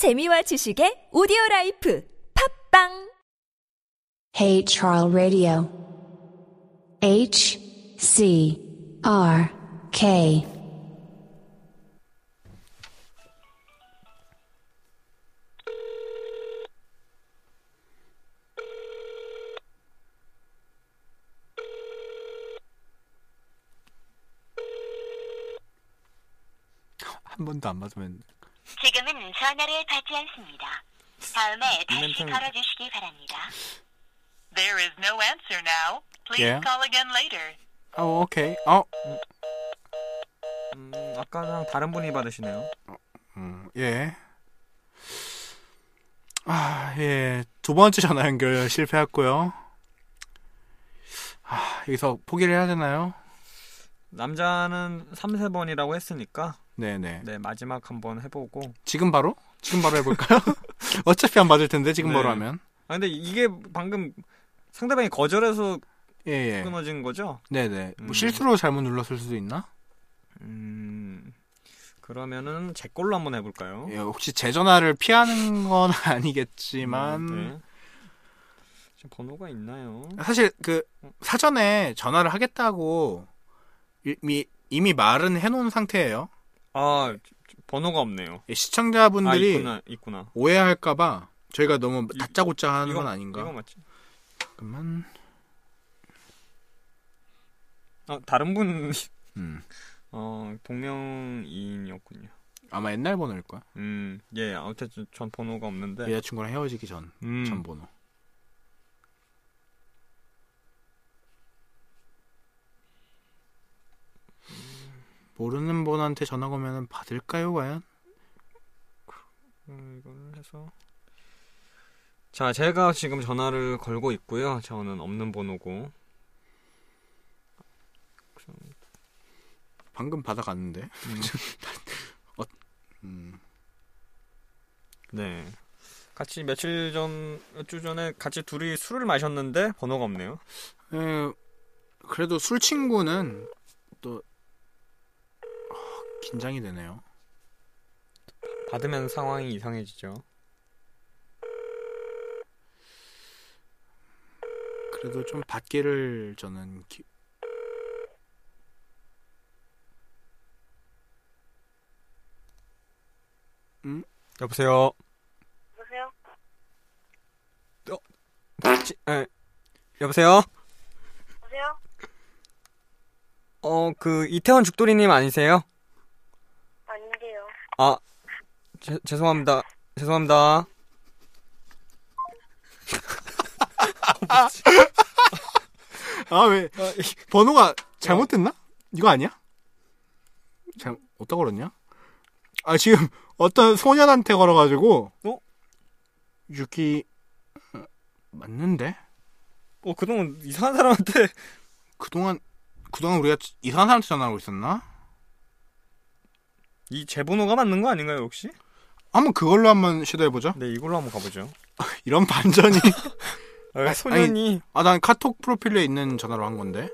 재미와 지식의 오디오 라이프 팝빵 Hey Charles Radio. H C R K. 한 번도 안 받으면 지금은 전화를 받지 않습니다. 다음에 다시 걸어주시기 바랍니다. There is no answer now. Please Yeah. call again later. 어 오케이 어 음, 아까랑 다른 분이 받으시네요. 음, 예. 아, 예. 두 번째 전화 연결 실패했고요. 아, 여기서 포기를 해야 되나요? 남자는 3, 4번이라고 했으니까 네네. 네, 마지막 한번 해보고 지금 바로? 지금 바로 해볼까요? 어차피 안 받을 텐데, 지금 네. 바로 하면. 아 근데 이게 방금 상대방이 거절해서 예, 예. 끊어진 거죠? 네네. 뭐 음. 실수로 잘못 눌렀을 수도 있나? 음 그러면은 제 걸로 한번 해볼까요? 예, 혹시 제 전화를 피하는 건 아니겠지만, 음, 네. 지금 번호가 있나요? 사실 그 사전에 전화를 하겠다고 이미, 이미 말은 해놓은 상태예요. 아 번호가 없네요. 예, 아 시청자분들이 있구나 있구나. 오해할까봐 저희가 너무 이- 다짜고짜 하는 이거 건 아닌가? 이거 맞지? 잠깐만. 아 다른 분 음. 어, 동명이인이었군요. 아마 옛날 번호일 거야. 음, 예, 아무튼 전 번호가 없는데. 여자친구랑 헤어지기 전, 음, 전 번호. 모르는 분한테 전화가 오면 받을까요, 과연? 음, 이걸 해서. 자, 제가 지금 전화를 걸고 있고요. 저는 없는 번호고. 방금 받아갔는데. 음, 음. 네. 같이 며칠 전, 몇 주 전에 같이 둘이 술을 마셨는데 번호가 없네요. 에, 그래도 술 친구는 또 어, 긴장이 되네요. 받으면 상황이 이상해지죠. 그래도 좀 받기를 저는 기... 여보세요? 여보세요? 지, 에, 여보세요? 여보세요? 어, 그, 이태원 죽돌이님 아니세요? 아, 제, 죄송합니다. 죄송합니다. 아 왜? 번호가 잘못됐나? 이거 아니야? 잘 어디다 걸었냐? 아 지금 어떤 소년한테 걸어가지고 어? 유키 어, 맞는데? 어, 그동안 이상한 사람한테 그동안 그동안 우리가 이상한 사람한테 전화하고 있었나? 이 제 번호가 맞는 거 아닌가요, 혹시? 한번 그걸로 한번 시도해보죠. 네, 이걸로 한번 가보죠. 이런 반전이 아, 소년이 아 난 카톡 프로필에 있는 전화로 한 건데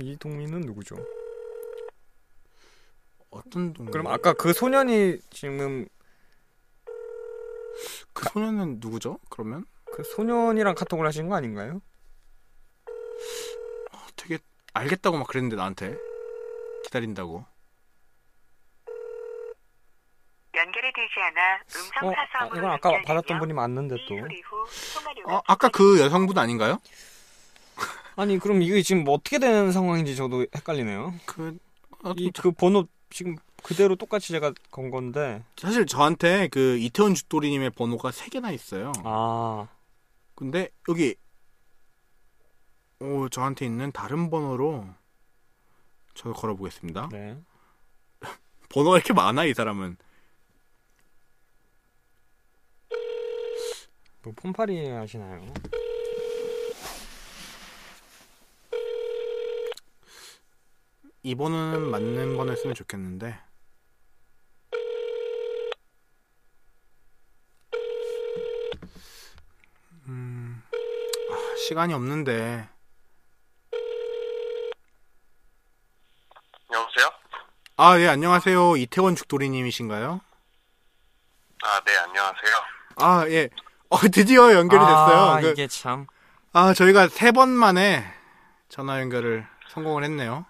이 동민은 누구죠? 어떤 동? 그럼 아까 그 소년이 지금 그 소년은 누구죠? 그러면 그 소년이랑 카톡을 하신 거 아닌가요? 되게 알겠다고 막 그랬는데 나한테 기다린다고. 되지 않아 음성 어, 아, 사서함으로 이건 아까 연결되며 받았던 분이 맞는데 이 또. 소리 후 통화료가 어, 아까 그 여성분 아닌가요? 아니 그럼 이게 지금 뭐 어떻게 되는 상황인지 저도 헷갈리네요. 그 어, 이그 번호 지금 그대로 똑같이 제가 건 건데. 사실 저한테 그 이태원 죽돌이님의 번호가 세 개나 있어요. 아, 근데 여기 오 저한테 있는 다른 번호로 저 걸어보겠습니다. 네. 번호가 이렇게 많아 이 사람은. 뭐 폰팔이 하시나요? 이 번호는 맞는 번호였으면 좋겠는데. 음, 아, 시간이 없는데. 여보세요? 아, 예, 안녕하세요. 이태원 죽돌이님이신가요? 아, 네, 안녕하세요. 아, 예. 어, 드디어 연결이 됐어요. 아, 그, 이게 참. 아, 저희가 세 번 만에 전화 연결을 성공을 했네요.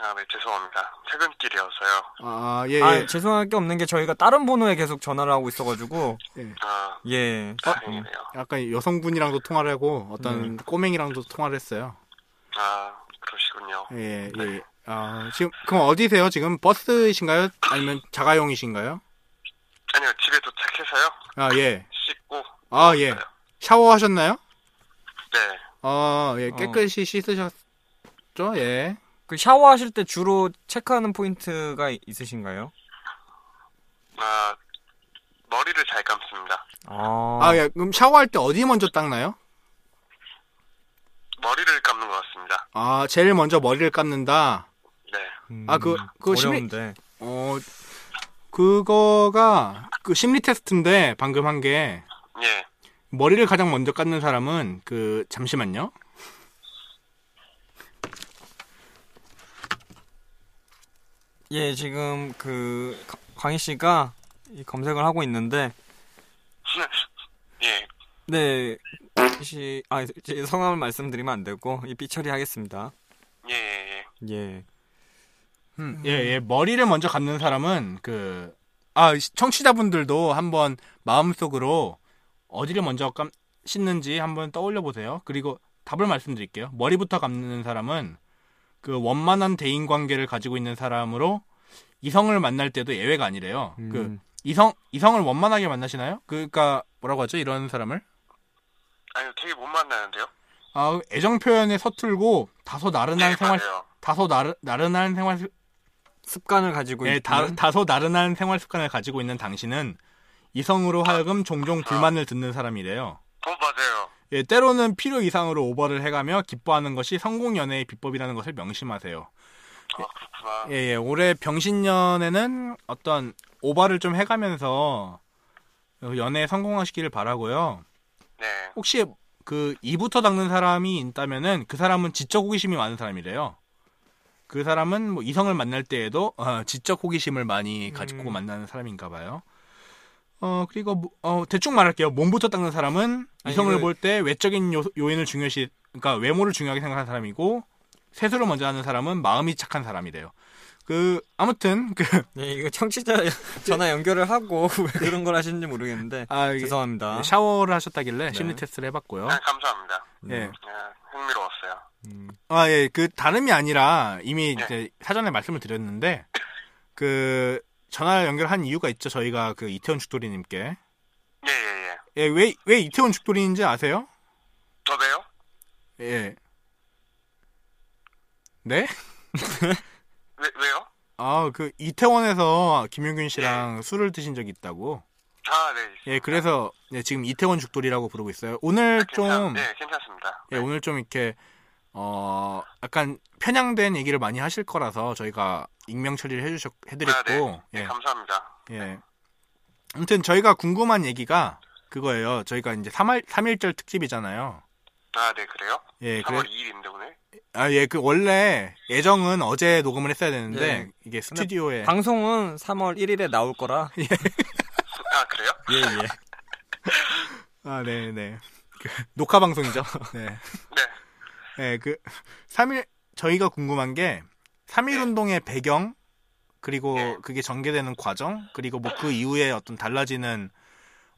아, 네, 죄송합니다. 퇴근길이어서요. 아, 예, 예. 아, 죄송할 게 없는 게 저희가 다른 번호에 계속 전화를 하고 있어가지고, 아, 예. 다행이네요. 약간 여성분이랑도 통화를 하고 어떤 꼬맹이랑도 통화를 했어요. 아, 그러시군요. 예, 예. 아, 지금 그럼 어디세요? 지금 버스이신가요? 아니면 자가용이신가요? 아니요, 집에 도착해서요. 아, 예. 아, 예. 샤워하셨나요? 네. 아, 예. 깨끗이 씻으셨죠? 예. 그 샤워하실 때 주로 체크하는 포인트가 이- 있으신가요? 아, 머리를 잘 감습니다. 아, 아, 예. 그럼 샤워할 때 어디 먼저 닦나요? 머리를 감는 것 같습니다. 아, 제일 먼저 머리를 감는다. 네. 음, 아, 그- 그거 심리- 어려운데. 어, 그거가 그 심리 테스트인데 방금 한 게 예. 머리를 가장 먼저 깎는 사람은 그 잠시만요. 예, 지금 그 가- 광희 씨가 이 검색을 하고 있는데, 예. 네, 씨, 아, 제 성함을 말씀드리면 안 되고 이 삐 처리 하겠습니다. 예, 예, 예. 예. 음, 예, 예. 머리를 먼저 감는 사람은 그 아, 시- 청취자분들도 한번 마음속으로 어디를 먼저 감 씻는지 한번 떠올려 보세요. 그리고 답을 말씀드릴게요. 머리부터 감는 사람은 그 원만한 대인 관계를 가지고 있는 사람으로 이성을 만날 때도 예외가 아니래요. 그 음. 이성 이성을 원만하게 만나시나요? 그러니까 뭐라고 하죠? 이런 사람을? 아니요, 되게 못 만나는데요? 아, 애정 표현에 서툴고 다소 나른한 네, 생활 맞아요. 다소 나르, 나른한 생활 습관을 가지고 예, 있는 다, 다소 나른한 생활 습관을 가지고 있는 당신은 이성으로 하여금 종종 불만을 듣는 사람이래요. 어, 맞아요. 예, 때로는 필요 이상으로 오버를 해가며 기뻐하는 것이 성공 연애의 비법이라는 것을 명심하세요. 아, 그렇구나. 예, 예, 올해 병신년에는 어떤 오버를 좀 해가면서 연애에 성공하시기를 바라고요. 네. 혹시 그 이부터 닦는 사람이 있다면은 그 사람은 지적 호기심이 많은 사람이래요. 그 사람은 뭐 이성을 만날 때에도 어, 지적 호기심을 많이 가지고 음. 만나는 사람인가 봐요. 어 그리고 뭐- 어, 대충 말할게요. 몸부터 닦는 사람은 아니, 이성을 이거- 볼때 외적인 요, 요인을 중요시 그러니까 외모를 중요하게 생각하는 사람이고 세수를 먼저 하는 사람은 마음이 착한 사람이래요. 그 아무튼 그 네, 이거 청취자 전화 연결을 하고 왜 그런 걸 하시는지 모르겠는데 아, 이게 죄송합니다. 샤워를 하셨다길래 네. 심리 테스트를 해봤고요. 아, 감사합니다. 예. 아, 흥미로웠어요. 음, 아, 예, 그, 다름이 아니라 이미 네. 이제 사전에 말씀을 드렸는데, 그, 전화 연결한 이유가 있죠. 저희가 그 이태원 죽돌이님께. 예, 예, 예. 예, 왜, 왜 이태원 죽돌이인지 아세요? 저 왜요? 예. 네? 왜, 왜요? 아, 그, 이태원에서 김용균 씨랑 술을 드신 적이 있다고. 아, 네. 예, 그래서, 예, 지금 이태원 죽돌이라고 부르고 있어요. 오늘 좀, 괜찮, 네, 괜찮습니다. 예, 오늘 좀 이렇게, 어, 약간 편향된 얘기를 많이 하실 거라서 저희가 익명 처리를 해주셨, 해드렸고, 아, 네. 네, 예. 감사합니다. 예. 아무튼 저희가 궁금한 얘기가 그거예요. 저희가 이제 3일, 3일절 특집이잖아요. 아, 네, 그래요? 예, 3월 그래. 2일인데, 오늘? 아, 예, 그 원래 예정은 어제 녹음을 했어야 되는데 예. 이게 스튜디오에 방송은 3월 1일에 나올 거라. 아, 그래요? 예, 예. 아, 네, 네. 그 녹화 방송이죠. 네. 네. 예, 그 3일 저희가 궁금한 게 3일 운동의 배경 그리고 네. 그게 전개되는 과정 그리고 뭐 그 이후에 어떤 달라지는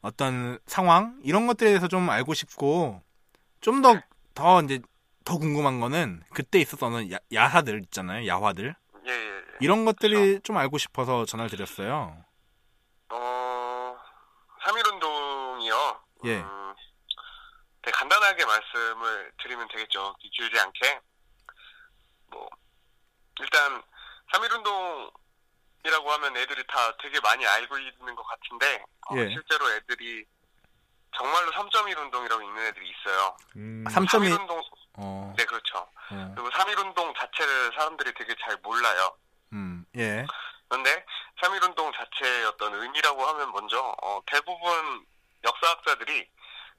어떤 상황 이런 것들에 대해서 좀 알고 싶고 좀 더더 이제 더 궁금한 거는 그때 있었던 야, 야사들 있잖아요 야화들 예, 예, 예. 이런 것들이 좀 알고 싶어서 전화를 드렸어요. 어, 3일 운동이요. 예. 음, 간단하게 말씀을 드리면 되겠죠. 길지 않게. 뭐, 일단, 3일 운동이라고 하면 애들이 다 되게 많이 알고 있는 것 같은데, 어, 예. 실제로 애들이 정말로 3.1 운동이라고 읽는 애들이 있어요. 음, 3.1 3일 운동, 어, 네, 그렇죠. 어, 그리고 3일 운동 자체를 사람들이 되게 잘 몰라요. 음, 예, 그런데 3.1 운동 자체의 어떤 의미라고 하면 먼저 어, 대부분 역사학자들이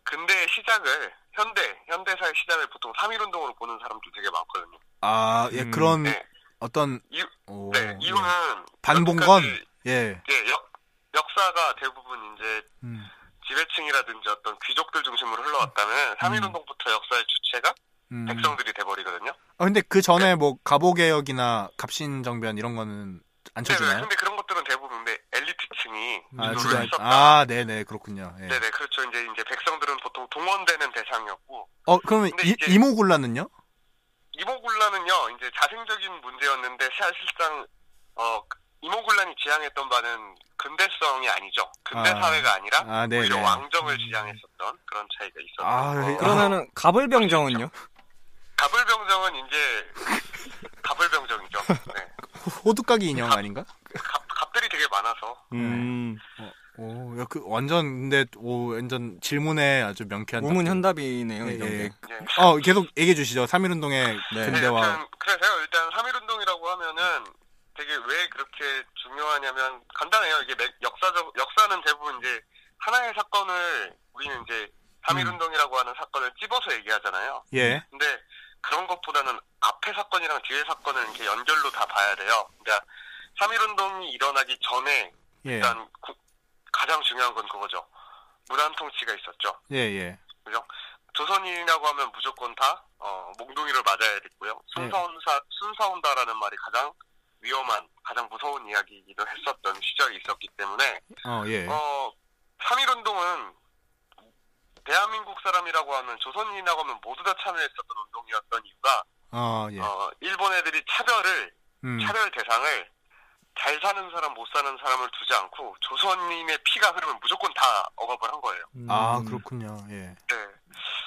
근대의 시작을 현대 현대사의 시작을 보통 3.1 운동으로 보는 사람도 되게 많거든요. 아, 예, 음, 그런 네. 어떤 이유, 오, 네, 예. 이유는 반봉건, 예, 예, 역, 역사가 대부분 이제 음. 지배층이라든지 어떤 귀족들 중심으로 흘러왔다면 3.1운동부터 역사의 주체가 음. 백성들이 돼버리거든요. 아, 근데 그 전에 뭐 갑오개혁이나 갑신정변 이런 거는 안 네네. 쳐주나요? 근데 그런 것들은 대부분 엘리트층이 아, 주장, 했었다. 아, 네네, 그렇군요. 예. 네네, 그렇죠. 이제 이제 백성들은 보통 동원되는 대상이었고 어, 그러면 이, 이모군란은요? 이모군란은요, 이제 자생적인 문제였는데 사실상 어 이모군란이 지향했던 바는 근대성이 아니죠. 근대 아. 사회가 아니라 아, 네네. 오히려 왕정을 지향했었던 그런 차이가 있었죠. 아, 어, 그러면은 가불병정은요? 가불병정은 이제 가불병정이죠. 네. 호두까기 인형 아닌가? 갑, 갑들이 되게 많아서 음. 오, 야, 그 완전 근데 오, 완전 질문에 아주 명쾌한 우문현답이네요, 답변. 이런 예, 게. 예. 예. 어, 계속 얘기해 주시죠. 3.1운동의 네. 근대화. 네, 그래서요. 일단 3.1운동이라고 하면은 되게 왜 그렇게 중요하냐면 간단해요. 이게 맥- 역사적 역사는 대부분 이제 하나의 사건을 우리는 이제 3.1운동이라고 하는 사건을 찝어서 얘기하잖아요. 예. 근데 그런 것보다는 앞에 사건이랑 뒤에 사건을 이렇게 연결로 다 봐야 돼요. 그러니까 3.1운동이 일어나기 전에 예. 일단 구- 가장 중요한 건 그거죠. 무단 통치가 있었죠. 예, 예. 그죠? 조선인이라고 하면 무조건 다 어, 몽둥이를 맞아야 됐고요. 순사온사 순사온다라는 말이 가장 위험한, 가장 무서운 이야기이기도 했었던 시절이 있었기 때문에 어, 예. 어 3.1운동은 대한민국 사람이라고 하면 조선인이라고 하면 모두 다 참여했었던 운동이었던 이유가 어, 예. 어, 일본 애들이 차별을 음. 차별 대상을 잘 사는 사람 못 사는 사람을 두지 않고 조선인의 피가 흐르면 무조건 다 억압을 한 거예요. 아, 음. 그렇군요. 예. 네.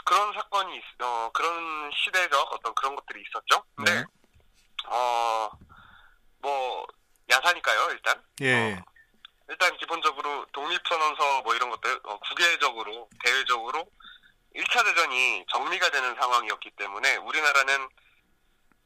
그런 사건이, 있- 어, 그런 시대적 어떤 그런 것들이 있었죠. 근데, 네. 어, 뭐, 야사니까요, 일단. 예. 어, 일단 기본적으로 독립선언서 뭐 이런 것들, 어, 국외적으로, 대외적으로 1차 대전이 정리가 되는 상황이었기 때문에 우리나라는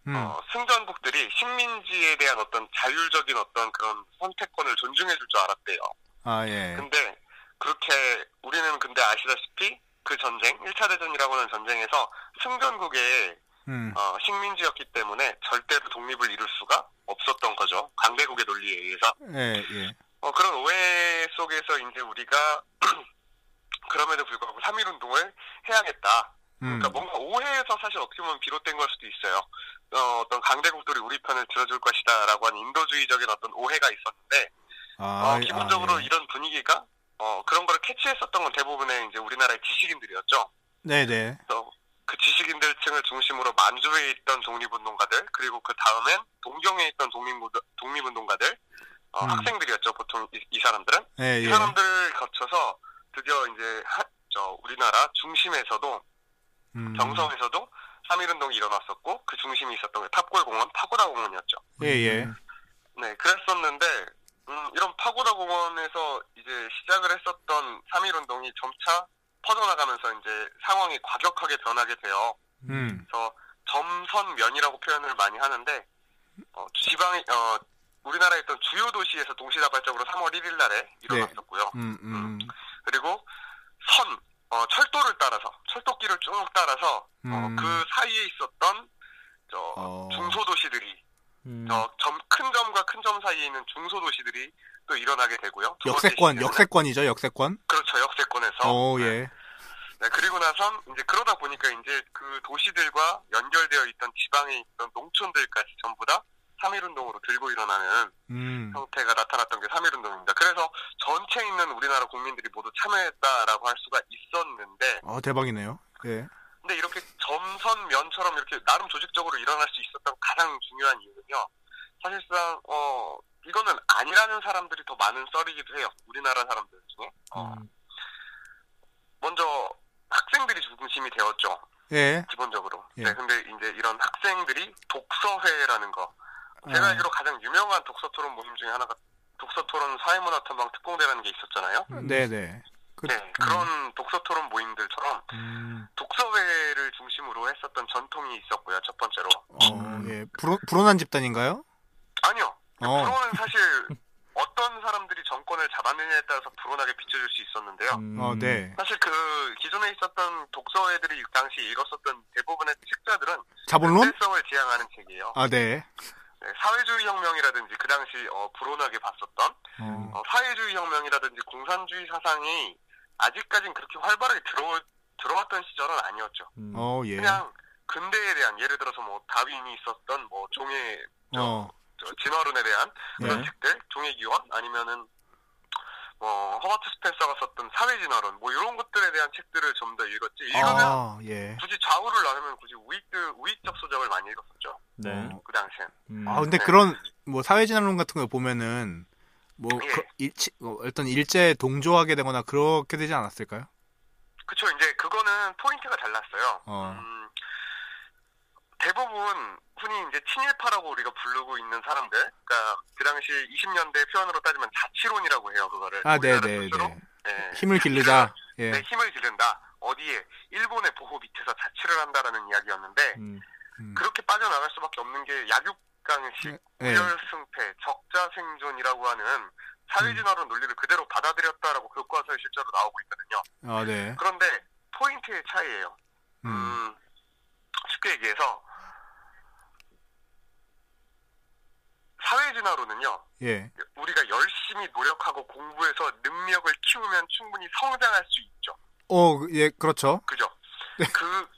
음. 어, 승전국들이 식민지에 대한 어떤 자율적인 어떤 그런 선택권을 존중해 줄 줄 알았대요. 아, 예. 근데 그렇게 우리는 근데 아시다시피 그 전쟁, 1차 대전이라고 하는 전쟁에서 승전국의 음. 어, 식민지였기 때문에 절대로 독립을 이룰 수가 없었던 거죠. 강대국의 논리에 의해서. 예, 예. 어, 그런 오해 속에서 이제 우리가 그럼에도 불구하고 3.1운동을 해야겠다. 음. 그러니까 뭔가 오해에서 사실 어떻게 보면 비롯된 걸 수도 있어요. 어, 어떤 강대국들이 우리 편을 들어줄 것이다라고 하는 인도주의적인 어떤 오해가 있었는데 아, 어, 기본적으로 아, 예. 이런 분위기가 어, 그런 거를 캐치했었던 건 대부분의 이제 우리나라의 지식인들이었죠. 네, 네. 그 지식인들층을 중심으로 만주에 있던 독립운동가들 그리고 그 다음엔 동경에 있던 독립운동, 독립운동가들 어, 음. 학생들이었죠. 보통 이, 이 사람들은 예, 이 예. 사람들을 거쳐서 드디어 이제 하, 저 우리나라 중심에서도 음. 경성에서도 3.1운동이 일어났었고 그 중심이 있었던 게 탑골공원 파고다 공원이었죠. 예, 예. 네, 그랬었는데 음, 이런 파고다 공원에서 이제 시작을 했었던 3.1운동이 점차 퍼져나가면서 이제 상황이 과격하게 변하게 돼요. 음. 그래서 점선면이라고 표현을 많이 하는데 어, 지방에 어, 우리나라에 있던 주요 도시에서 동시다발적으로 3월 1일 날에 일어났었고요. 음, 음. 그리고 선, 어, 철도를 따라서, 철도길을 쭉 따라서, 음. 어, 그 사이에 있었던, 저, 어. 중소도시들이, 음. 저, 점, 큰 점과 큰 점 사이에 있는 중소도시들이 또 일어나게 되고요. 역세권, 역세권이죠, 역세권. 그렇죠, 역세권에서. 오, 네. 예. 네, 그리고 나선, 이제 그러다 보니까 이제 그 도시들과 연결되어 있던 지방에 있던 농촌들까지 전부 다 3.1운동으로 들고 일어나는 음. 형태가 나타났던 게 3.1운동입니다. 그래서 전체 있는 우리나라 국민들이 모두 참여했다라고 할 수가 있었는데, 어, 대박이네요. 예. 근데 이렇게 점선 면처럼 이렇게 나름 조직적으로 일어날 수 있었던 가장 중요한 이유는요. 사실상 어 이거는 아니라는 사람들이 더 많은 썰이기도 해요. 우리나라 사람들 중에. 어, 음. 먼저 학생들이 중심이 되었죠. 예. 기본적으로. 예. 네, 근데 이제 이런 학생들이 독서회라는 거. 제가 아. 알기로 가장 유명한 독서 토론 모임 중에 하나가 독서 토론 사회문화 탐방 특공대라는 게 있었잖아요. 네, 네. 그, 네, 그런 독서 토론 모임들처럼 음. 독서회를 중심으로 했었던 전통이 있었고요. 첫 번째로. 어, 예. 불온, 불온한 집단인가요? 아니요. 어. 불온은 사실 어떤 사람들이 정권을 잡았느냐에 따라서 불온하게 비춰질 수 있었는데요. 음. 어, 네. 사실 그 기존에 있었던 독서회들이 당시 읽었었던 대부분의 책자들은 자본론? 근대성을 지향하는 책이에요. 아, 네. 네, 사회주의 혁명이라든지 그 당시 어, 불온하게 봤었던 어. 어, 사회주의 혁명이라든지 공산주의 사상이 아직까진 그렇게 활발하게 들어 들어왔던 시절은 아니었죠. 음. 어, 예. 그냥 근대에 대한 예를 들어서 뭐 다윈이 있었던 뭐 종의 저, 어. 저 진화론에 대한 그런 예. 책들, 종의 기원 아니면은 뭐 허버트 스펜서가 썼던 사회 진화론 뭐 이런 것들에 대한 책들을 좀 더 읽었지. 읽으면 아, 예. 굳이 좌우를 나누면 굳이 우익들 우익적 서적을 많이 읽었었죠. 네. 어. 그 당시엔. 음. 아, 근데 네. 그런 뭐 사회진화론 같은 거 보면은 뭐 예. 그, 일치, 어, 어떤 일제에 동조하게 되거나 그렇게 되지 않았을까요? 그쵸 이제 그거는 포인트가 달랐어요. 어. 음, 대부분 흔히 이제 친일파라고 우리가 부르고 있는 사람들, 그러니까 그 당시 20년대 표현으로 따지면 자치론이라고 해요 그거를. 아, 네, 네. 네. 네. 힘을 기르자. 예. 네, 힘을 기른다. 어디에? 일본의 보호 밑에서 자치를 한다라는 이야기였는데 음. 음. 그렇게 빠져나갈 수밖에 없는 게 약육강식, 예. 우열승패, 적자생존이라고 하는 사회진화론 논리를 그대로 받아들였다라고 교과서에 실제로 나오고 있거든요. 아, 네. 그런데 포인트의 차이예요. 음. 음, 쉽게 얘기해서 사회진화론은요. 예. 우리가 열심히 노력하고 공부해서 능력을 키우면 충분히 성장할 수 있죠. 어, 예, 그렇죠. 그죠? 그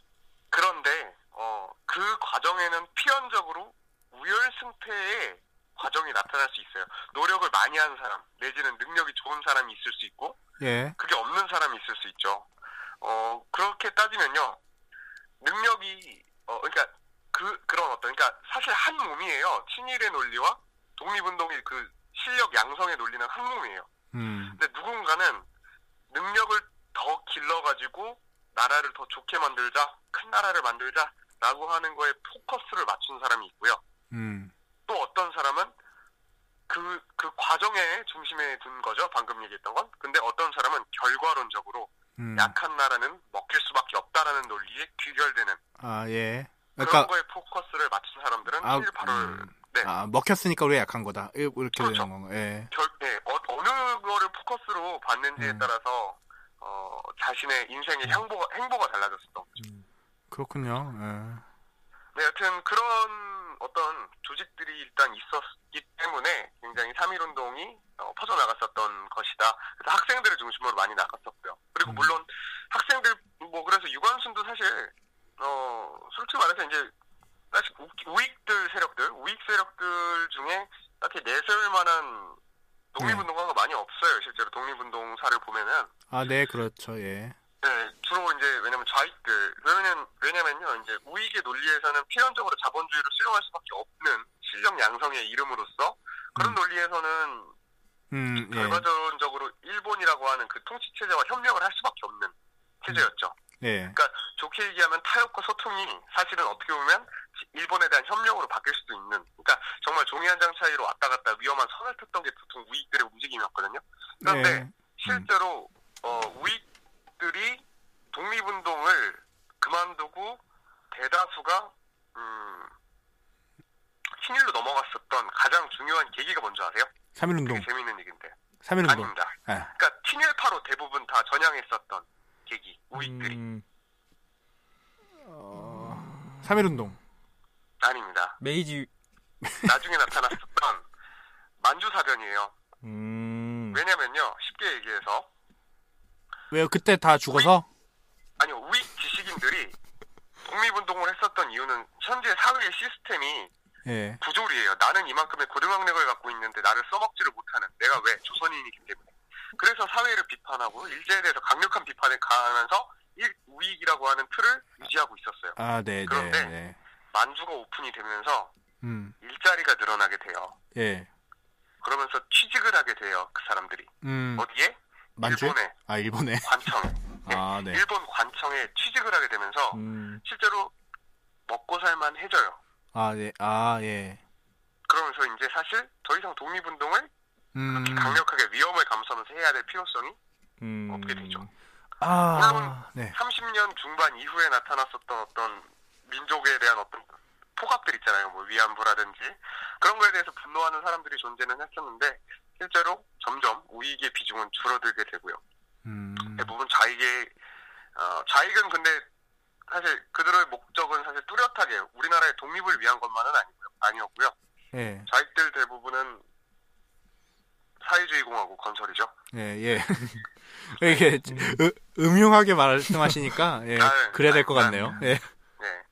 그런데 어, 그 과정에는 필연적으로 우열승패의 과정이 나타날 수 있어요. 노력을 많이 하는 사람 내지는 능력이 좋은 사람이 있을 수 있고 예. 그게 없는 사람이 있을 수 있죠. 어, 그렇게 따지면요. 능력이, 어, 그러니까, 그, 그런 어떤, 그러니까 사실 한 몸이에요. 친일의 논리와 독립운동의 그 실력 양성의 논리는 한 몸이에요. 음. 근데 누군가는 능력을 더 길러가지고 나라를 더 좋게 만들자, 큰 나라를 만들자, 라고 하는 거에 포커스를 맞춘 사람이 있고요. 음. 또 어떤 사람은 그, 그 과정의 중심에 둔 거죠. 방금 얘기했던 건. 근데 어떤 사람은 결과론적으로 음. 약한 나라는 먹힐 수밖에 없다라는 논리에 귀결되는 아, 예. 그런 그러니까 거에 포커스를 맞춘 사람들은 아, 친일파를 음. 네, 아, 먹혔으니까 우리가 약한 거다. 이- 이렇게 그렇죠. 되는 건가. 예. 결, 네, 어, 어느 거를 포커스로 봤는지에 음. 따라서 어, 자신의 인생의 행보가, 행보가 달라졌었던 거죠. 그렇군요. 예. 네, 여튼 그런 어떤 조직들이 일단 있었기 때문에 굉장히 3.1운동이 어, 퍼져나갔었던 것이다. 그래서 학생들을 중심으로 많이 나갔었고요. 그리고 음. 물론 학생들, 뭐 그래서 유관순도 사실, 어, 솔직히 말해서 이제 사실 우- 우익들 세력들, 우익 세력들 중에 딱히 내세울 만한 독립운동가가 많이 없어요. 실제로 독립운동사를 보면은. 아, 네, 그렇죠. 예. 네, 주로 이제 왜냐면 좌익들 왜냐면 왜냐면요 이제 우익의 논리에서는 필연적으로 자본주의를 수용할 수밖에 없는 실력 양성의 이름으로서 그런 음. 논리에서는 음, 예. 결과적으로 일본이라고 하는 그 통치 체제와 협력을 할 수밖에 없는 체제였죠. 예. 그러니까 좋게 얘기하면 타협과 소통이 사실은 어떻게 보면 일본에 대한 협력으로 바뀔 수도 있는. 그러니까 정말 종이 한 장 차이로 왔다 갔다 위험한 선을 탔던 게 보통 우익들의 움직임이었거든요. 그런데 예. 실제로 어, 우익들이 독립운동을 그만두고 대다수가 음, 친일로 넘어갔었던 가장 중요한 계기가 뭔지 아세요? 3.1운동. 되게 재밌는 얘기인데 3.1운동. 아닙니다. 예. 그러니까 친일파로 대부분 다 전향했었던 계기 우익들이 음, 3.1운동. 아닙니다. 메이지 나중에 나타났었던 만주사변이에요. 음, 왜냐면요 쉽게 얘기해서 왜요? 그때 다 죽어서? 아니요 우익 지식인들이 독립운동을 했었던 이유는 현재 사회의 시스템이 예. 부조리예요. 나는 이만큼의 고등학력을 갖고 있는데 나를 써먹지를 못하는 내가 왜 조선인이기 때문에. 그래서 사회를 비판하고 일제에 대해서 강력한 비판을 가하면서 일 우익이라고 하는 틀을 유지하고 있었어요. 아, 네, 네, 그런데 네. 만주가 오픈이 되면서 음. 일자리가 늘어나게 돼요. 예. 그러면서 취직을 하게 돼요. 그 사람들이 음. 어디에? 만주? 일본에 아, 일본에. 관청에. 아, 네. 일본 관청에 취직을 하게 되면서 음, 실제로 먹고 살만 해져요. 아, 네. 아, 예. 그러면서 이제 사실 더 이상 독립운동을 음. 강력하게 위험을 감수하면서 해야 될 필요성이 음, 없게 되죠. 아, 네. 30년 중반 이후에 나타났었던 어떤 민족에 대한 어떤 포갑들 있잖아요. 뭐 위안부라든지 그런 거에 대해서 분노하는 사람들이 존재는 했었는데 실제로 점점 우익의 비중은 줄어들게 되고요. 음. 대부분 좌익의 어, 좌익은 근데 사실 그들의 목적은 사실 뚜렷하게 우리나라의 독립을 위한 것만은 아니고요. 아니었고요. 예, 좌익들 대부분은 사회주의 공화국 건설이죠. 예, 예. 이게 으, 음흉하게 말씀하시니까 예, 아유, 그래야 될것 아유, 같네요. 예, 네.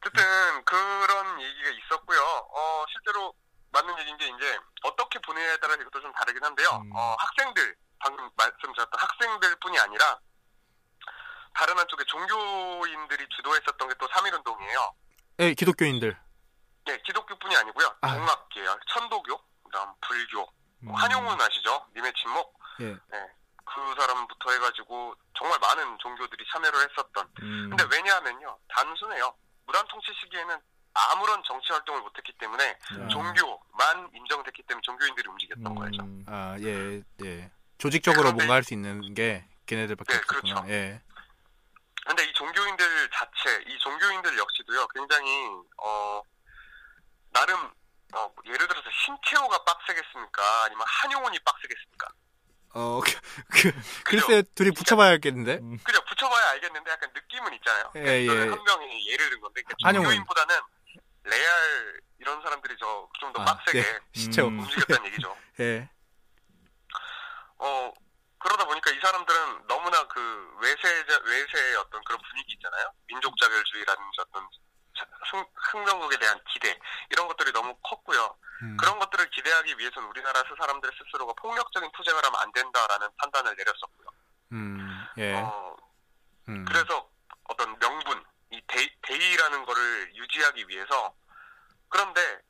어쨌든 그런 얘기가 있었고요. 어, 실제로 맞는 얘기인 게 이제 어떻게 보내냐에 따라 이것도 좀 다르긴 한데요. 음. 어, 학생들 방금 말씀드렸던 학생들뿐이 아니라 다른 한쪽에 종교인들이 주도했었던 게 또 3.1운동이에요. 예, 기독교인들. 네, 기독교뿐이 아니고요. 아. 동학계열, 천도교, 그다음 불교, 음. 뭐 한용운 아시죠? 님의 침묵. 예, 네, 그 사람부터 해가지고 정말 많은 종교들이 참여를 했었던. 음. 근데 왜냐하면요, 단순해요. 무단 통치 시기에는 아무런 정치 활동을 못했기 때문에 음. 종교만 인정됐기 때문에 종교인들이 움직였던 거죠. 음. 아, 예, 예. 조직적으로 그런데- 뭔가 할 수 있는 게 걔네들밖에 네, 없구나. 그렇죠. 예, 근데 이 종교인들 자체, 이 종교인들 역시도요, 굉장히 어 나름 어, 뭐 예를 들어서 신채호가 빡세겠습니까? 아니면 한용운이 빡세겠습니까? 어, 그, 그 글쎄 둘이 붙여봐야겠는데. 그죠? 붙여봐야 알겠는데 약간 느낌은 있잖아요. 예, 그러니까 예. 한 명이 예를 든 건데, 그러니까. 종교인보다는 레알 이런 사람들이 저 좀더 아, 빡세게 예, 시체호. 음. 움직였다는 얘기죠. 예, 어 그러다 보니까 이 사람들은 너무나 그 외세 외세의 어떤 그런 분위기 있잖아요. 민족 자결주의라든지 어떤 자- 흥, 흥정국에 대한 기대 이런 것들이 너무 컸고요. 음, 그런 것들을 기대하기 위해서는 우리나라 사람들 스스로가 폭력적인 투쟁을 하면 안 된다라는 판단을 내렸었고요. 음, 예, 어, 음, 그래서 어떤 명분, 이 대, 대의라는 거를 유지하기 위해서 그런데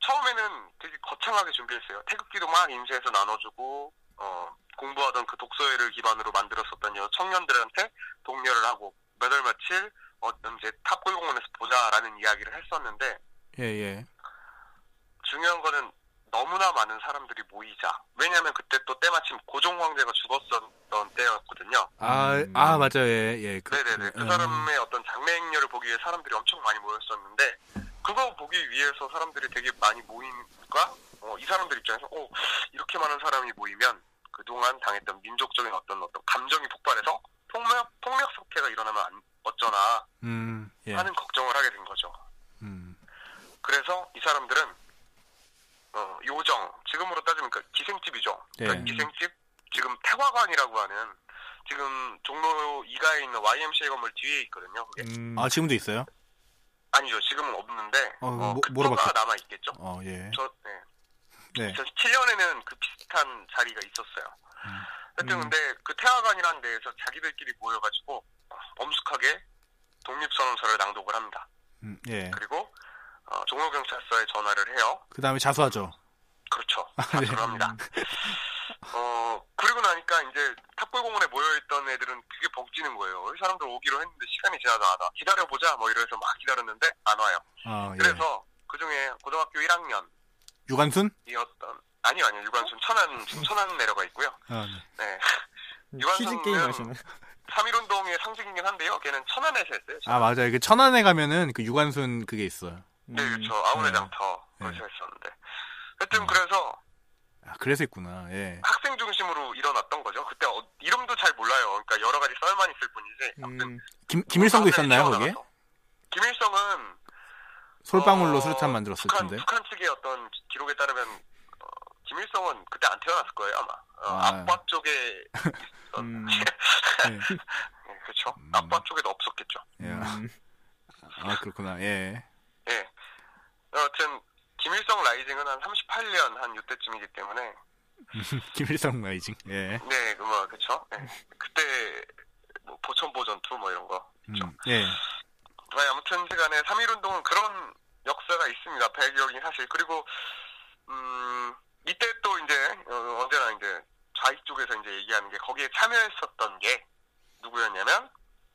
처음에는 되게 거창하게 준비했어요. 태극기도 막 인쇄해서 나눠주고 어, 공부하던 그 독서회를 기반으로 만들었었던 여 청년들한테 독려를 하고 몇월 며칠 어떤 이제 탑골공원에서 보자라는 이야기를 했었는데 예, 예, 중요한 거는 너무나 많은 사람들이 모이자. 왜냐하면 그때 또 때마침 고종 황제가 죽었었던 때였거든요. 아, 음. 아 맞아요, 예, 예, 네네네. 그 음, 사람의 어떤 장례 행렬을 보기 위해 사람들이 엄청 많이 모였었는데, 그거 보기 위해서 사람들이 되게 많이 모이니까, 어, 이 사람들 입장에서, 어, 이렇게 많은 사람이 모이면, 그동안 당했던 민족적인 어떤 어떤 감정이 폭발해서, 폭력, 폭력 사태가 일어나면 안, 어쩌나 음, 예, 하는 걱정을 하게 된 거죠. 음, 그래서 이 사람들은, 어, 요정, 지금으로 따지면 그 기생집이죠. 그러니까 예. 기생집, 지금 태화관이라고 하는, 지금 종로 2가에 있는 YMCA 건물 뒤에 있거든요. 그게. 음. 아 지금도 있어요? 아니죠. 지금은 없는데 어, 어, 뭐- 물어봤죠. 남아 있겠죠. 어, 예, 저 네. 네, 2007년에는 그 비슷한 자리가 있었어요. 하여튼 음. 근데 그 태화관이라는 데에서 자기들끼리 모여가지고 엄숙하게 독립선언서를 낭독을 합니다. 음, 예. 그리고 어, 종로경찰서에 전화를 해요. 그 다음에 자수하죠. 그렇죠. 네. 자수를 합니다. 어 그리고 나니까 이제 탑골공원에 모여있던 애들은 그게 벅지는 거예요. 이 사람들 오기로 했는데 시간이 지나도 안 와. 기다려보자 뭐 이러면서 막 기다렸는데 안 와요. 아, 예. 그래서 그 중에 고등학교 1학년 유관순? 이었던 아니요 아니요 유관순 천안 지금 천안 내려가 있고요. 아, 네. 네. 게임 유관순은. 3.1운동의 상징이긴 한데요. 걔는 천안에서 했어요. 아 맞아요. 그 천안에 가면은 그 유관순 그게 있어요. 네 음. 그렇죠. 아우레장터 네. 거기서 했었는데. 하여튼 어. 그래서 아 그래서 있구나. 예. 학생 중심으로 일어났던 거죠. 그때 어- 이름도 잘 몰라요. 그러니까 여러 가지 썰만 있을 뿐이지. 음. 김 김일성도 있었나요 거기에? 김일성은 솔방울로 어, 수류탄 만들었을 북한, 텐데. 북한 측의 어떤 기- 기록에 따르면 어, 김일성은 그때 안 태어났을 거예요 아마. 어, 아. 아빠 쪽에. 음. 예. 네, 그렇죠. 음. 아빠 쪽에도 없었겠죠. 예. 음. 아 그렇구나. 예. 예. 여하튼 김일성 라이징은 한 38년 한 이때쯤이기 때문에 김일성 라이징. 예. 네, 그뭐 그렇죠. 예. 그때 뭐 보천보 전투 뭐 이런 거 있죠. 음, 예. 네, 아무튼 시간에 3.1 운동은 그런 역사가 있습니다. 배경이 사실 그리고 음 이때 또 이제 어, 언제나 이제 좌익 쪽에서 이제 얘기하는 게 거기에 참여했었던 게 누구였냐면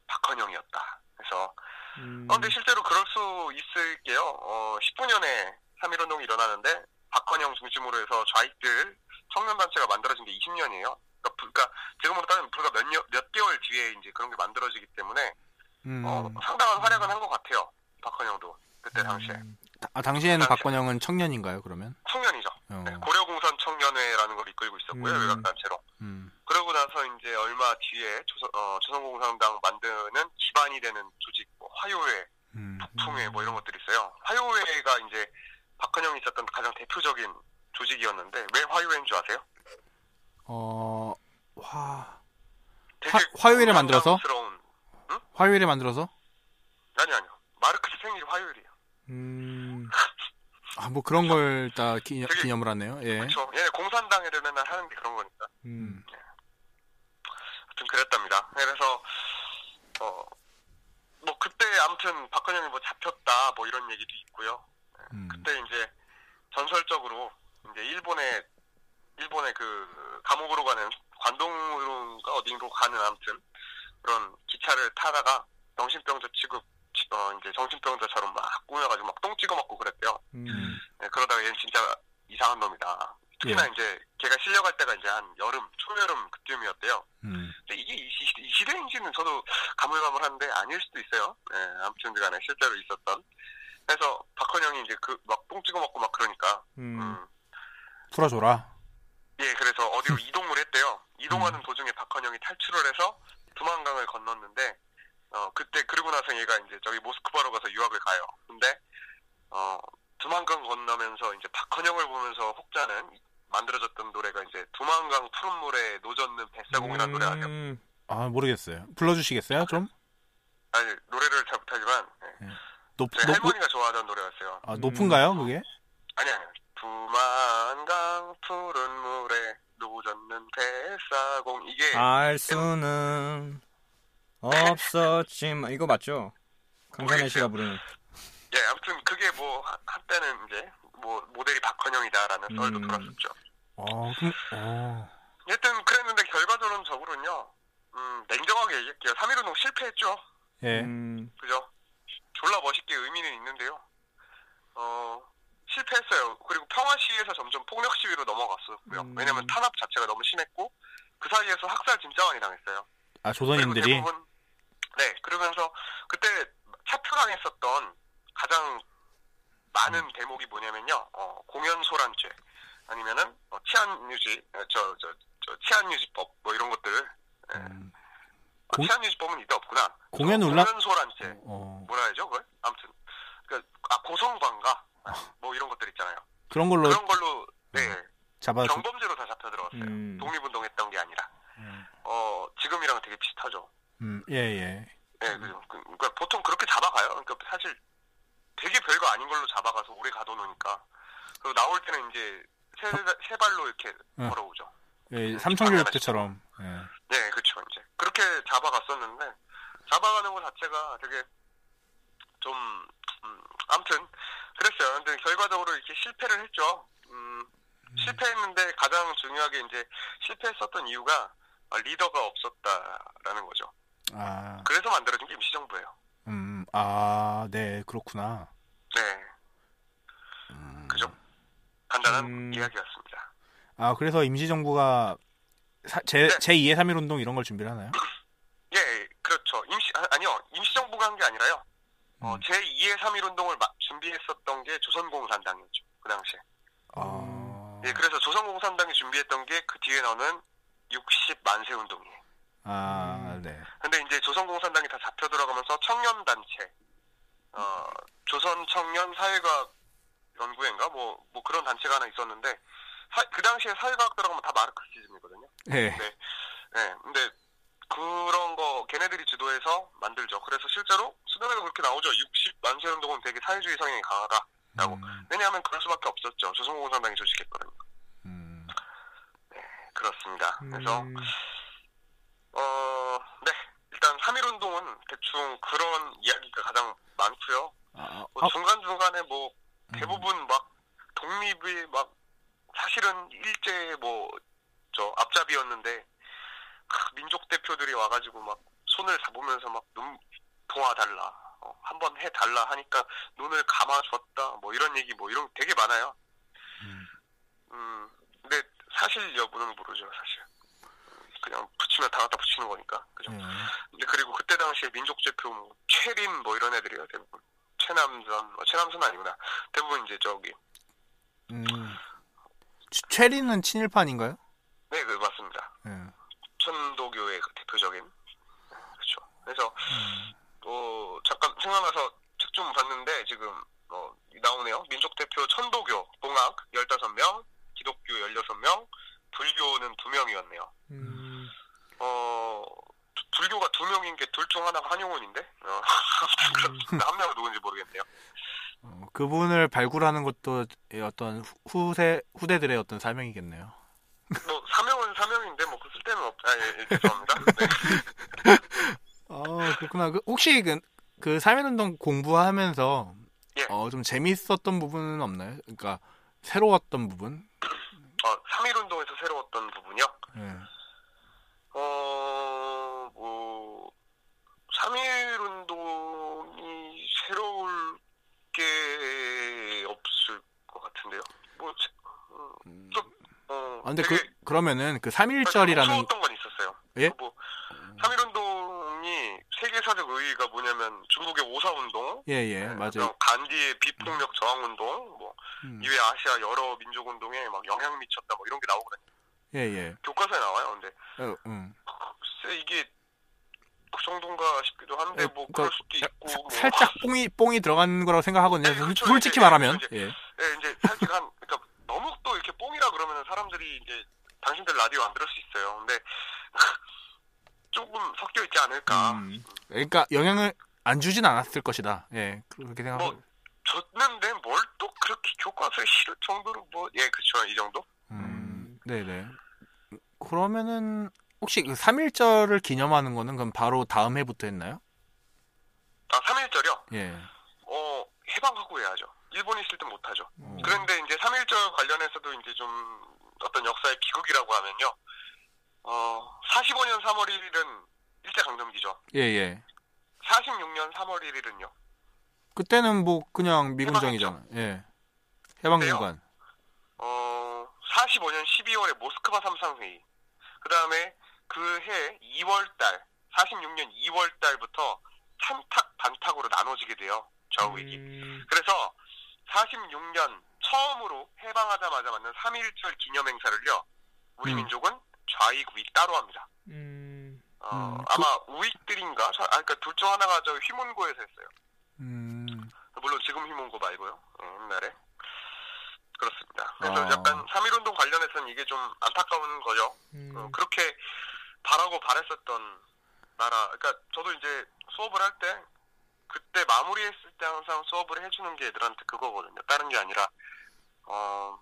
박헌영이었다. 그래서 음. 어, 근데 실제로 그럴 수 있을게요. 어, 19년에 3.1 운동이 일어나는데 박헌영 중심으로 해서 좌익들 청년단체가 만들어진 게 20년이에요. 그러니까, 불- 그러니까 지금으로 따지면 불과 몇, 년- 몇 개월 뒤에 이제 그런 게 만들어지기 때문에 음. 어, 상당한 활약은 한 것 같아요. 박헌영도 그때 당시에 아 당시에는 당시에. 박건영은 청년인가요 그러면? 청년이죠. 어. 네, 고려공산 청년회라는 걸 이끌고 있었고요. 음. 외곽단체로. 음. 그러고 나서 이제 얼마 뒤에 조선, 어, 조선공산당 만드는 기반이 되는 조직, 뭐 화요회, 음. 북풍회 뭐 이런 것들이 있어요. 화요회가 이제 박헌영이 있었던 가장 대표적인 조직이었는데 왜 화요회인 줄 아세요? 어, 화, 화- 화요일에 만들어서? 건강스러운 화요일에 만들어서? 아니 아니요. 마르크스 생일이 화요일이에요. 음, 아, 뭐 그런 걸다 기념, 기념을 하네요. 예. 그렇죠. 얘네 공산당에를 맨날 하는 게 그런 거니까. 음. 아무튼 그랬답니다. 그래서 어, 뭐 그때 아무튼 박헌영이 뭐 잡혔다 뭐 이런 얘기도 있고요. 음. 그때 이제 전설적으로 이제 일본에 일본의 그 감옥으로 가는 관동으로가 어디로 가는 아무튼 그런 기차를 타다가 정신병자 취급 어 이제 정신병자처럼 막 꾸며가지고 막 똥 찍어 먹고 그랬대요. 음. 네, 그러다가 얘는 진짜 이상한 놈이다. 특히나 예. 이제 걔가 실려갈 때가 이제 한 여름 초여름 그쯤이었대요. 음. 근데 이게 이, 시- 이 시대인지는 저도 가물가물한데 아닐 수도 있어요. 예, 아무튼 간에 실제로 있었던. 그래서 박헌영이 이제 그 막 똥 찍어 먹고 막 그러니까 음. 음, 풀어줘라. 예, 그래서 어디로 이동을 했대요. 이동하는 도중에 박헌영이 탈출을 해서 두만강을 건넜는데, 어, 그때, 그러고 나서 얘가 이제 저기 모스크바로 가서 유학을 가요. 근데, 어, 두만강 건너면서 이제 박헌영을 보면서 혹자는 만들어졌던 노래가 이제 두만강 푸른 물에 노젓는 뱃사공이라는 노래 아니에요. 음. 아, 모르겠어요. 불러주시겠어요? 좀? 아니, 노래를 잘 못하지만, 예. 높, 저희 높, 할머니가 좋아하던 노래였어요. 아, 높은가요, 그게? 아니, 아니. 두만강 푸른 물에 노젓는 뱃사공. 이게, 알 수는 없었지만 이거 맞죠? 강산혜 씨가 부르는. 예, 아무튼 그게 뭐 한- 한때는 이제 뭐 모델이 박헌영이다라는 썰도 음. 돌았었죠. 어, 그럼, 어. 하여튼 그랬는데 결과적으로는요, 음, 냉정하게 얘기할게요. 3.1운동 실패했죠. 예. 음. 그죠? 졸라 멋있게 의미는 있는데요. 어, 실패했어요. 그리고 평화 시위에서 점점 폭력 시위로 넘어갔었고요. 음. 왜냐면 탄압 자체가 너무 심했고, 그 사이에서 학살 진짜 많이 당했어요. 아, 조선인들이? 대부분 네 그러면서 그때 차표당했었던 가장 많은 음. 대목이 뭐냐면요 어, 공연 소란죄 아니면은 어, 치안 유지 저 저 저 치안 유지법 뭐 이런 것들 예. 음. 어, 공- 치안 유지법은 이때 없구나 공연 어, 울락? 공연 소란죄 어, 뭐라 해야죠 그걸 아무튼 그, 아 고성방가 뭐 이런 것들 있잖아요 그런 걸로 그런 걸로 네 잡아, 경범죄로 다 잡혀 들어갔어요 음. 독립운동했던 게 아니라 음. 어 지금이랑 되게 비슷하죠 음, 예, 예. 네, 그, 그, 그러니까 보통 그렇게 잡아가요. 그러니까 사실 되게 별거 아닌 걸로 잡아가서 오래 가둬놓으니까 그리고 나올 때는 이제 세, 세 발로 이렇게 응. 걸어오죠. 예, 삼청교육 때처럼. 예. 네, 그렇죠. 이제 그렇게 잡아갔었는데 잡아가는 것 자체가 되게 좀 음, 아무튼 그랬어요. 근데 결과적으로 이렇게 실패를 했죠. 음, 실패했는데 가장 중요하게 이제 실패했었던 이유가 어, 리더가 없었다라는 거죠. 아, 그래서 만들어진 게 임시정부예요. 음, 아, 네, 그렇구나. 네. 음. 그죠? 간단한 음. 이야기였습니다. 아, 그래서 임시정부가 사- 제, 네. 제2의 3.1 운동 이런 걸 준비를 하나요? 예, 그렇죠. 임시, 아, 아니요. 임시정부가 한 게 아니라요. 어, 음. 제2의 3.1 운동을 준비했었던 게 조선공산당이었죠. 그 당시에. 아, 예, 그래서 조선공산당이 준비했던 게 그 뒤에 나오는 60만세 운동이에요. 아, 네. 근데 이제 조선공산당이 다 잡혀 들어가면서 청년단체, 어, 조선 청년 사회과학 연구회인가? 뭐, 뭐 그런 단체가 하나 있었는데, 사- 그 당시에 사회과학 들어가면 다 마르크시즘이거든요. 예. 네. 네. 근데 그런 거 걔네들이 주도해서 만들죠. 그래서 실제로 수능에도 그렇게 나오죠. 60 만세 운동은 되게 사회주의 성향이 강하다라고. 음, 왜냐하면 그럴 수밖에 없었죠. 조선공산당이 조직했거든요. 음. 그렇습니다. 그래서 음. 어, 네. 일단 3.1 운동은 대충 그런 이야기가 가장 많고요. 아, 뭐 아, 중간중간에 뭐 대부분 막 독립이 막 사실은 일제 뭐 저 앞잡이였는데 크, 민족 대표들이 와가지고 막 손을 잡으면서 막 눈 도와달라 어, 한번 해달라 하니까 눈을 감아줬다 뭐 이런 얘기 뭐 이런 게 되게 많아요. 음. 음 근데 사실 여부는 모르죠 사실. 그냥 붙이면 다 갖다 붙이는 거니까 그죠. 예. 근데 그리고 그때 당시에 민족 대표 뭐 최린 뭐 이런 애들이요 대부분 최남선 뭐 최남선 아니구나 대부분 이제 저기 음. 최- 최리는 친일파인가요? 네, 그 맞습니다. 예. 천도교의 그 대표적인 그렇죠. 그래서 음. 또 잠깐 생각나서 책 좀 봤는데 지금 어, 나오네요. 민족 대표 천도교, 봉학 15명, 기독교 16명, 불교는 2명이었네요. 음, 어, 두- 불교가 2명인 게 둘 중 하나가 한용운인데? 어, 그렇습니다. 한 명은 누군지 모르겠네요. 어, 그분을 발굴하는 것도 어떤 후- 후세 후대들의 어떤 사명이겠네요. 뭐, 사명은 사명인데, 뭐, 그 쓸데는 없, 아, 예, 예, 죄송합니다. 네. 아 그렇구나. 그 혹시 그, 그 3.1운동 공부하면서 예. 어, 좀 재밌었던 부분은 없나요? 그러니까 새로웠던 부분? 어, 3.1 운동에서 새로웠던 부분이요. 예. 어, 뭐, 3.1운동이 새로울 게 없을 것 같은데요. 뭐, 제- 음, 좀, 어, 아, 근데 그 그러면은 그 사실 3.1절이라는 무서웠던 건 있었어요. 예? 뭐, 3.1운동이 세계사적 의의가 뭐냐면 중국의 오사운동, 예, 예, 네, 맞아요. 간디의 비폭력 저항운동, 뭐, 음. 이외 아시아 여러 민족운동에 막 영향 미쳤다, 뭐 이런 게 나오거든요. 예, 예. 교과서에 나와요. 근데 어, 음. 글쎄 이게 그 정도인가 싶기도 한데 예, 뭐 그러니까 그럴 수도 있고 사- 뭐. 살짝 뽕이 뽕이 들어간 거라고 생각하거든요. 네, 그렇죠. 솔직히 이제, 말하면. 이제, 예. 예, 이제 살짝 한 그러니까 너무 또 이렇게 뽕이라 그러면 사람들이 이제 당신들 라디오 안 들을 수 있어요. 근데 조금 섞여 있지 않을까. 음. 그러니까 영향을 안 주진 않았을 것이다. 예. 그렇게 생각하고. 뭐 줬는데 뭘 또 그렇게 교과서에 실을 정도로 뭐 예 그렇죠 이 정도. 음. 네, 네. 그러면은 혹시 그 3.1절을 기념하는 거는 그럼 바로 다음 해부터 했나요? 아 3.1절이요? 예. 어 해방하고 해야죠. 일본에 있을 땐 못하죠. 어. 그런데 이제 3.1절 관련해서도 이제 좀 어떤 역사의 비극이라고 하면요. 어 45년 3월 1일은 일제강점기죠. 예, 예. 46년 3월 1일은요. 그때는 뭐 그냥 미군정이잖아. 예. 해방군관. 어 45년 12월에 모스크바 삼상회의. 그 다음에 그 해 2월달 46년 2월달부터 찬탁 반탁으로 나눠지게 돼요. 좌우익이. 음, 그래서 46년 처음으로 해방하자마자 맞는 3.1절 기념행사를요. 우리 음. 민족은 좌익 우익 따로 합니다. 음, 어, 음, 그- 아마 우익들인가? 저- 아, 그러니까 둘 중 하나가 저 휘문고에서 했어요. 음. 물론 지금 휘문고 말고요. 예, 옛날에. 그렇습니다. 그래서 아. 약간 3.1운동 관련해서는 이게 좀 안타까운 거죠. 음, 어, 그렇게 바라고 바랬었던 나라. 그러니까 저도 이제 수업을 할 때 그때 마무리했을 때 항상 수업을 해주는 게 애들한테 그거거든요. 다른 게 아니라 어,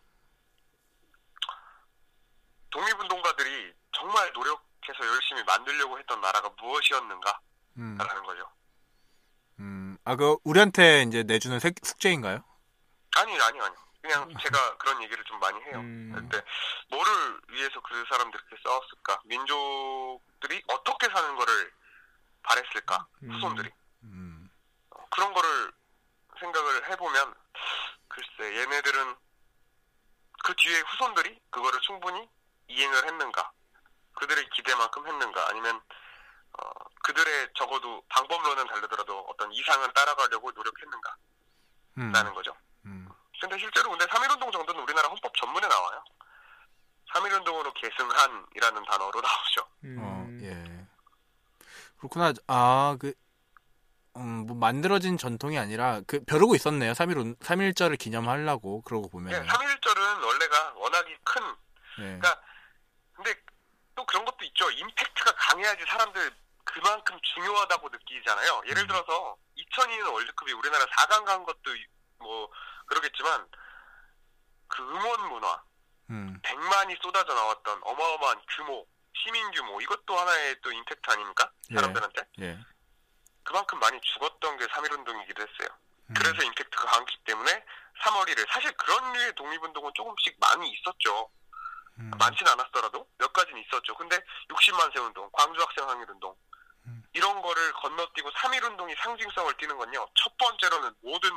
독립운동가들이 정말 노력해서 열심히 만들려고 했던 나라가 무엇이었는가라는 음. 거죠. 음. 아, 그 우리한테 이제 내주는 색- 숙제인가요? 아니 아니 아니. 그냥 제가 그런 얘기를 좀 많이 해요. 음. 근데 뭐를 위해서 그 사람들이 그렇게 싸웠을까? 민족들이 어떻게 사는 거를 바랬을까? 음. 후손들이. 음. 어, 그런 거를 생각을 해보면 글쎄 얘네들은 그 뒤에 후손들이 그거를 충분히 이행을 했는가 그들의 기대만큼 했는가 아니면 어, 그들의 적어도 방법론은 다르더라도 어떤 이상은 따라가려고 노력했는가 음. 라는 거죠 음. 근데 실제로 근데 3.1운동 정도는 우리나라 헌법 전문에 나와요 3.1운동으로 계승한이라는 단어로 나오죠 어, 음, 예. 그렇구나. 아, 그, 음, 뭐, 만들어진 전통이 아니라, 그, 벼르고 있었네요. 3.1, 3.1절을 기념하려고, 그러고 예, 보면. 3.1절은 원래가 워낙이 큰 예. 그러니까 근데 또 그런 것도 있죠. 임팩트가 강해야지 사람들 그만큼 중요하다고 느끼잖아요. 예를 음. 들어서 2002년 월드컵이 우리나라 4강 간 것도 뭐 그러겠지만 그 응원 문화, 음. 100만이 쏟아져 나왔던 어마어마한 규모, 시민 규모 이것도 하나의 또 임팩트 아닙니까? 예. 사람들한테 예. 그만큼 많이 죽었던 게 3.1운동이기도 했어요. 음. 그래서 임팩트가 강했기 때문에 3월 1일 사실 그런 류의 독립운동은 조금씩 많이 있었죠. 음. 많지는 않았더라도 몇 가지는 있었죠. 근데 60만 세 운동, 광주 학생 항일 운동 음. 이런 거를 건너뛰고 3.1 운동이 상징성을 띠는 건요. 첫 번째로는 모든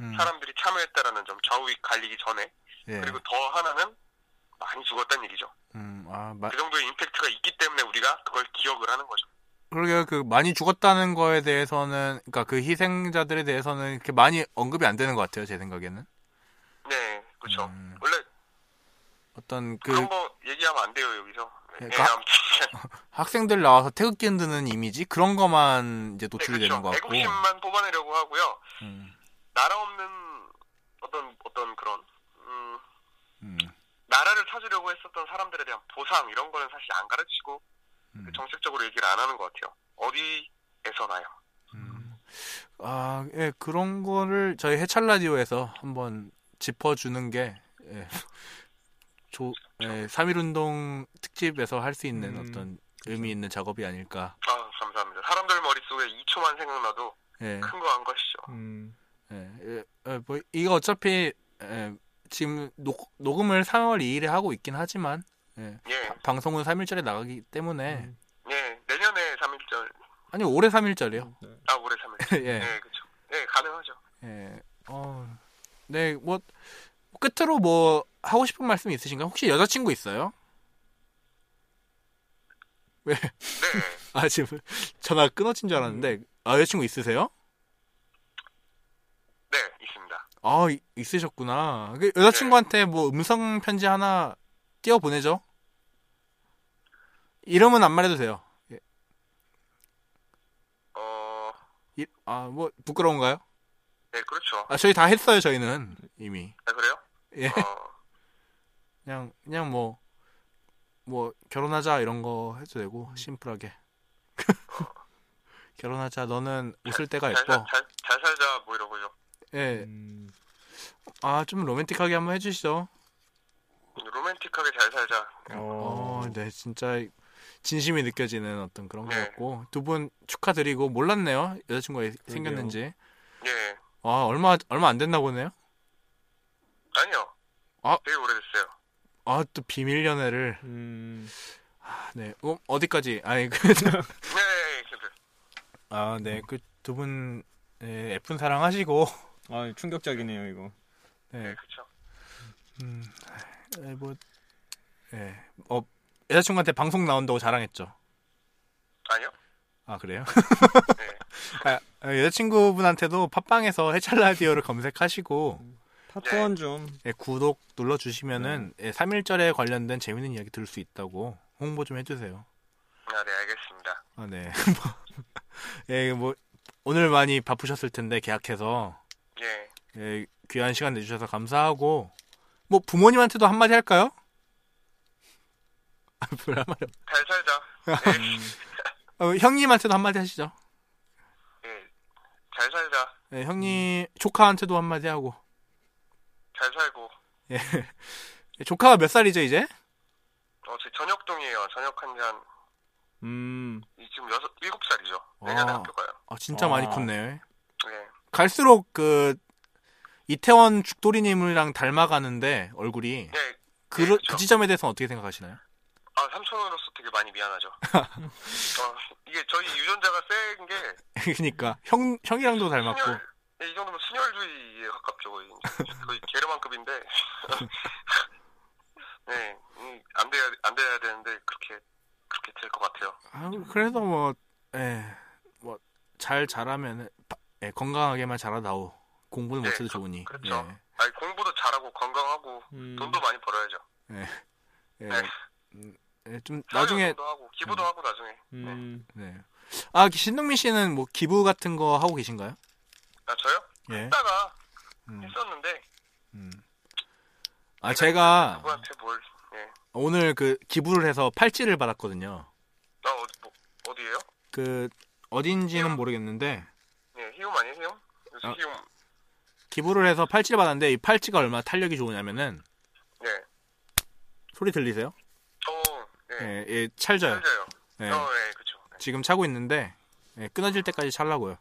음. 사람들이 참여했다라는 점 좌우익 갈리기 전에 예. 그리고 더 하나는 많이 죽었다는 얘기죠. 음, 아, 마, 그 정도의 임팩트가 있기 때문에 우리가 그걸 기억을 하는 거죠. 그러게요. 그, 많이 죽었다는 거에 대해서는, 그니까 그 희생자들에 대해서는 이렇게 많이 언급이 안 되는 것 같아요. 제 생각에는. 네, 그렇죠. 음. 원래 어떤 그, 그런 거 얘기하면 안 돼요 여기서. 네, 그러니까 아무튼 학생들 나와서 태극기 흔드는 이미지? 그런 것만 이제 네, 노출이 그렇죠. 되는 것 같고. 150만 뽑아내려고 하고요. 음. 나라 없는 어떤 어떤 그런 음, 음. 나라를 찾으려고 했었던 사람들에 대한 보상 이런 거는 사실 안 가르치고 음. 그 정책적으로 얘기를 안 하는 것 같아요. 어디에서나요. 아, 예, 그런 거를 저희 해찰 라디오에서 한번 짚어주는 게, 예, 조, 예, 3.1운동 특집에서 할 수 있는 음, 어떤 의미 있는 작업이 아닐까. 아 감사합니다. 사람들 머릿속에 2초만 생각나도 예, 큰거 한 것이죠. 음, 예, 예, 예, 뭐, 이거 어차피, 예, 지금 녹, 녹음을 3월 2일에 하고 있긴 하지만, 예, 예, 방송은 3일절에 나가기 때문에, 음. 예, 내년에 3일절, 아니, 올해 3일절이요. 아 올해 3일. 예, 예, 그렇죠. 예, 가능하죠. 예, 어, 네, 뭐, 끝으로 뭐, 하고 싶은 말씀 있으신가요? 혹시 여자친구 있어요? 왜? 네, 아, 지금 전화 끊어진 줄 알았는데, 아, 여자친구 있으세요? 네, 있습니다. 아, 이- 있으셨구나. 그 여자친구한테 뭐 음성 편지 하나 띄워 보내죠? 이름은 안 말해도 돼요. 예. 어, 이- 아, 뭐, 부끄러운가요? 네, 그렇죠. 아, 저희 다 했어요, 저희는. 이미. 아, 그래요? 예. 어, 그냥, 그냥 뭐, 뭐, 결혼하자, 이런 거 해도 되고, 심플하게. 결혼하자, 너는 웃을 때가 잘, 예뻐. 살, 잘, 잘 살자, 뭐 이러고요. 예. 음, 아, 좀 로맨틱하게 한번 해주시죠. 로맨틱하게 잘 살자. 어, 어, 네, 진짜 진심이 느껴지는 어떤 그런 것 네. 같고 두 분 축하드리고 몰랐네요 여자친구가 생겼는지. 예, 아 얼마 얼마 안 됐나 보네요. 아니요. 아. 되게 오래됐어요. 아 또 비밀 연애를 음, 아, 네 어, 어디까지? 아니 그 네, 네, 그, 아, 네, 그 두분 예, 예쁜 사랑하시고 아, 충격적이네요, 이거. 네, 그렇죠. 음, 예, 뭐, 예, 어 여자친구한테 방송 나온다고 자랑했죠. 아니요. 아 그래요? 네. 아, 아, 여자친구분한테도 팟빵에서 해찰 라디오를 검색하시고 파트원 좀. 예, 구독 눌러 주시면은 예, 3일절에 관련된 재밌는 이야기 들을 수 있다고 홍보 좀 해주세요. 아, 네, 알겠습니다. 아, 네. 뭐, 예, 뭐, 오늘 많이 바쁘셨을 텐데, 계약해서. 예. 예, 귀한 시간 내주셔서 감사하고. 뭐, 부모님한테도 한마디 할까요? 아, 잘 살자. 어, 형님한테도 한마디 하시죠. 예. 잘 살자. 예, 형님, 조카한테도 한마디 하고. 잘 살고. 예. 조카가 몇 살이죠, 이제? 어, 제 저녁동이에요. 저녁한 지 한, 음, 이- 지금 여섯, 일곱 살이죠. 내년에 아. 학교 가요. 아, 진짜 아. 많이 컸네. 예. 갈수록 그, 이태원 죽돌이님이랑 닮아가는데, 얼굴이. 예. 그, 네, 그 그쵸. 지점에 대해서는 어떻게 생각하시나요? 아, 삼촌으로서 되게 많이 미안하죠. 어, 이게 저희 유전자가 센 게, 그니까 형 형이랑도 닮았고 순혈, 예, 이 정도면 순혈주의에 가깝죠. 거의, 거의 게르만급인데. 네, 음, 안 돼야, 안 돼야 되는데, 그렇게, 그렇게 될 것 같아요. 아, 그래도 뭐에뭐잘 자라면 예, 건강하게만 자라다오 공부는 네, 못해도 좋으니 그렇죠. 아니, 공부도 잘하고, 건강하고, 음, 돈도 많이 벌어야죠. 예, 예, 네. 음, 예, 좀 나중에 하고, 기부도 하고, 나중에. 음, 네. 아 신동민 씨는 뭐 기부 같은 거 하고 계신가요? 아, 저요? 예. 했다가 음, 했었는데, 음. 아 제가 누구한테 뭘, 예. 오늘 그 기부를 해서 팔찌를 받았거든요. 나 어디, 뭐, 어디에요? 그 어딘지는 모르겠는데 아니에요, 희움? 요새 아. 희움, 기부를 해서 팔찌를 받았는데 이 팔찌가 얼마나 탄력이 좋으냐면은 예. 소리 들리세요? 어, 예. 예, 예 찰져요. 살자요. 예. 어, 예, 그쵸. 지금 차고 있는데 예, 끊어질 때까지 찰라고요.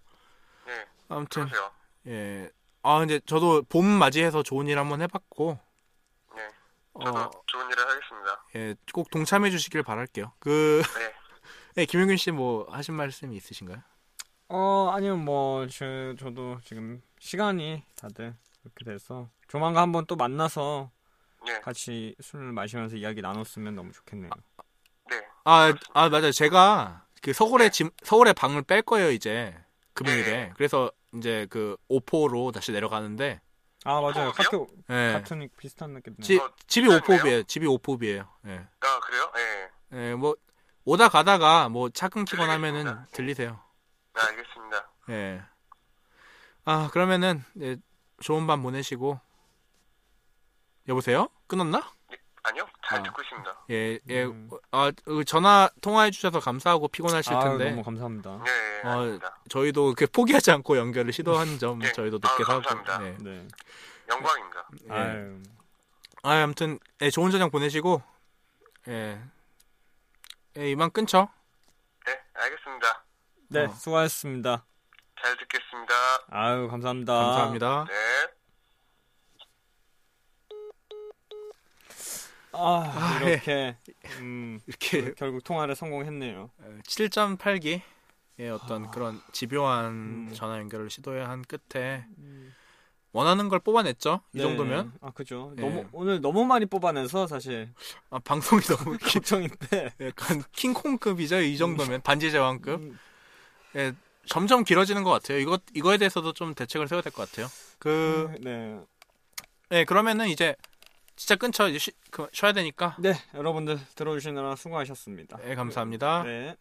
예, 아무튼 그러세요. 예. 아 근데 저도 봄 맞이해서 좋은 일 한번 해 봤고 예, 저도 어, 좋은 일을 하겠습니다. 예, 꼭 동참해 주시길 바랄게요. 그 네. 예, 김용균 씨 뭐 하신 말씀이 있으신가요? 어, 아니요, 뭐, 저, 저도 지금 시간이 다들 그렇게 돼서 조만간 한번 또 만나서 예, 같이 술 마시면서 이야기 나눴으면 너무 좋겠네요. 네. 아, 아 맞아요. 제가 그 서울에 짐, 서울에 방을 뺄 거예요 이제 금요일에. 네. 그래서 이제 그 오포로 다시 내려가는데 아, 맞아요. 어, 카트, 예. 카트닉 비슷한 느낌이네요. 지, 어, 집이? 오포비예요. 집이 오포비예요. 예. 아, 그래요? 예. 예, 뭐 오다 가다가 뭐 차 끊기거나 하면은. 들리세요. 네, 알겠습니다. 예. 아, 그러면은 예, 좋은 밤 보내시고 여보세요? 끊었나? 아니요, 잘 아. 듣고 있습니다. 예, 예. 음. 아, 어, 전화 통화해 주셔서 감사하고 피곤하실 아, 텐데 너무 감사합니다. 네, 예, 어. 저희도 그 포기하지 않고 연결을 시도한 점 예. 저희도 아, 높게 사고. 감사합니다. 예. 네. 영광입니다. 예. 아유. 아, 아무튼 예, 좋은 저녁 보내시고 예. 예, 이만 끊죠. 네, 알겠습니다. 네, 어. 수고하셨습니다. 잘 듣겠습니다. 아유, 감사합니다. 감사합니다. 네. 아, 아, 이렇게 음, 이렇게 결국 통화를 성공했네요. 7.8기 의 어떤 그런 집요한 음. 전화 연결을 시도해야 한 끝에 원하는 걸 뽑아냈죠. 이 네. 정도면 아, 그죠. 예. 너무 오늘 너무 많이 뽑아내서 사실 아, 방송이 너무 기- 걱정인데. 약간 킹콩급이죠. 이 정도면 반지 제왕급. 음, 예, 점점 길어지는 것 같아요. 이거 이거에 대해서도 좀 대책을 세워야 될 것 같아요. 그, 네. 예, 그러면은 이제 진짜. 이제 쉬, 그, 쉬어야 되니까. 네, 여러분들 들어주시느라 수고하셨습니다. 예, 감사합니다. 네.